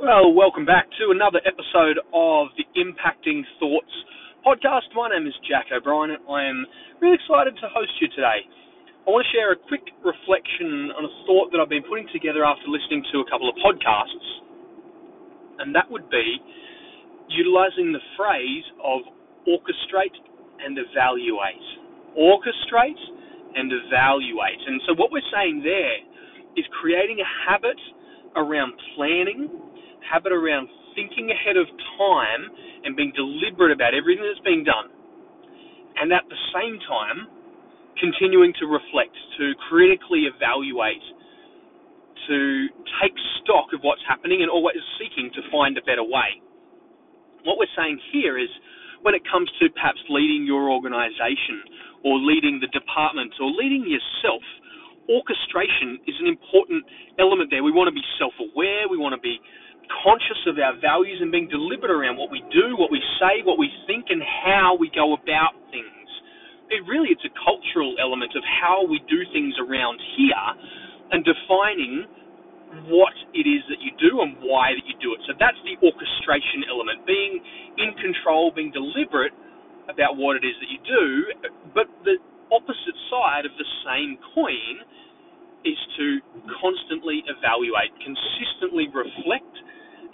Well, welcome back to another episode of the Impacting Thoughts podcast. My name is Jack O'Brien, and I am really excited to host you today. I want to share a quick reflection on a thought that I've been putting together after listening to a couple of podcasts, and that would be utilizing the phrase of orchestrate and evaluate. Orchestrate and evaluate. And so, what we're saying there is creating a habit around planning habit around thinking ahead of time and being deliberate about everything that's being done. And at the same time, continuing to reflect, to critically evaluate, to take stock of what's happening and always seeking to find a better way. What we're saying here is when it comes to perhaps leading your organization or leading the department or leading yourself, orchestration is an important element there. We want to be self aware, we want to be conscious of our values and being deliberate around what we do, what we say, what we think, and how we go about things. It really it's a cultural element of how we do things around here and defining what it is that you do and why that you do it. So that's the orchestration element, being in control, being deliberate about what it is that you do. But the opposite side of the same coin is to constantly evaluate, consistently reflect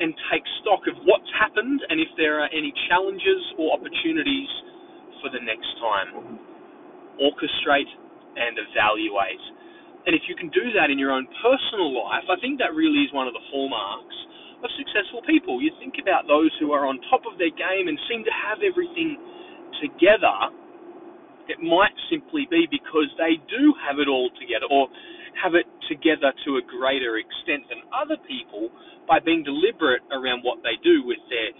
and take stock of what's happened and if there are any challenges or opportunities for the next time. Orchestrate and evaluate. And if you can do that in your own personal life, I think that really is one of the hallmarks of successful people. You think about those who are on top of their game and seem to have everything together. It might simply be because they do have it all together or have it together to a greater extent than other people by being deliberate around what they do with their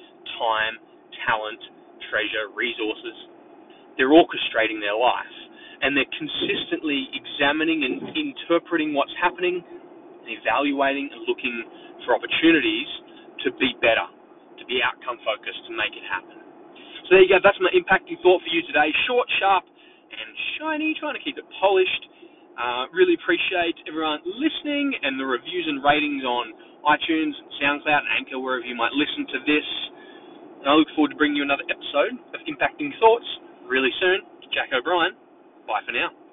time, talent, treasure, resources. They're orchestrating their life and they're consistently examining and interpreting what's happening and evaluating and looking for opportunities to be better, to be outcome focused, to make it happen. So there you go. That's my impacting thought for you today. Short, sharp, and shiny. Trying to keep it polished uh, really appreciate everyone listening and the reviews and ratings on iTunes, SoundCloud, and Anchor, wherever you might listen to this. And I look forward to bringing you another episode of Impacting Thoughts really soon. Jack O'Brien. Bye for now.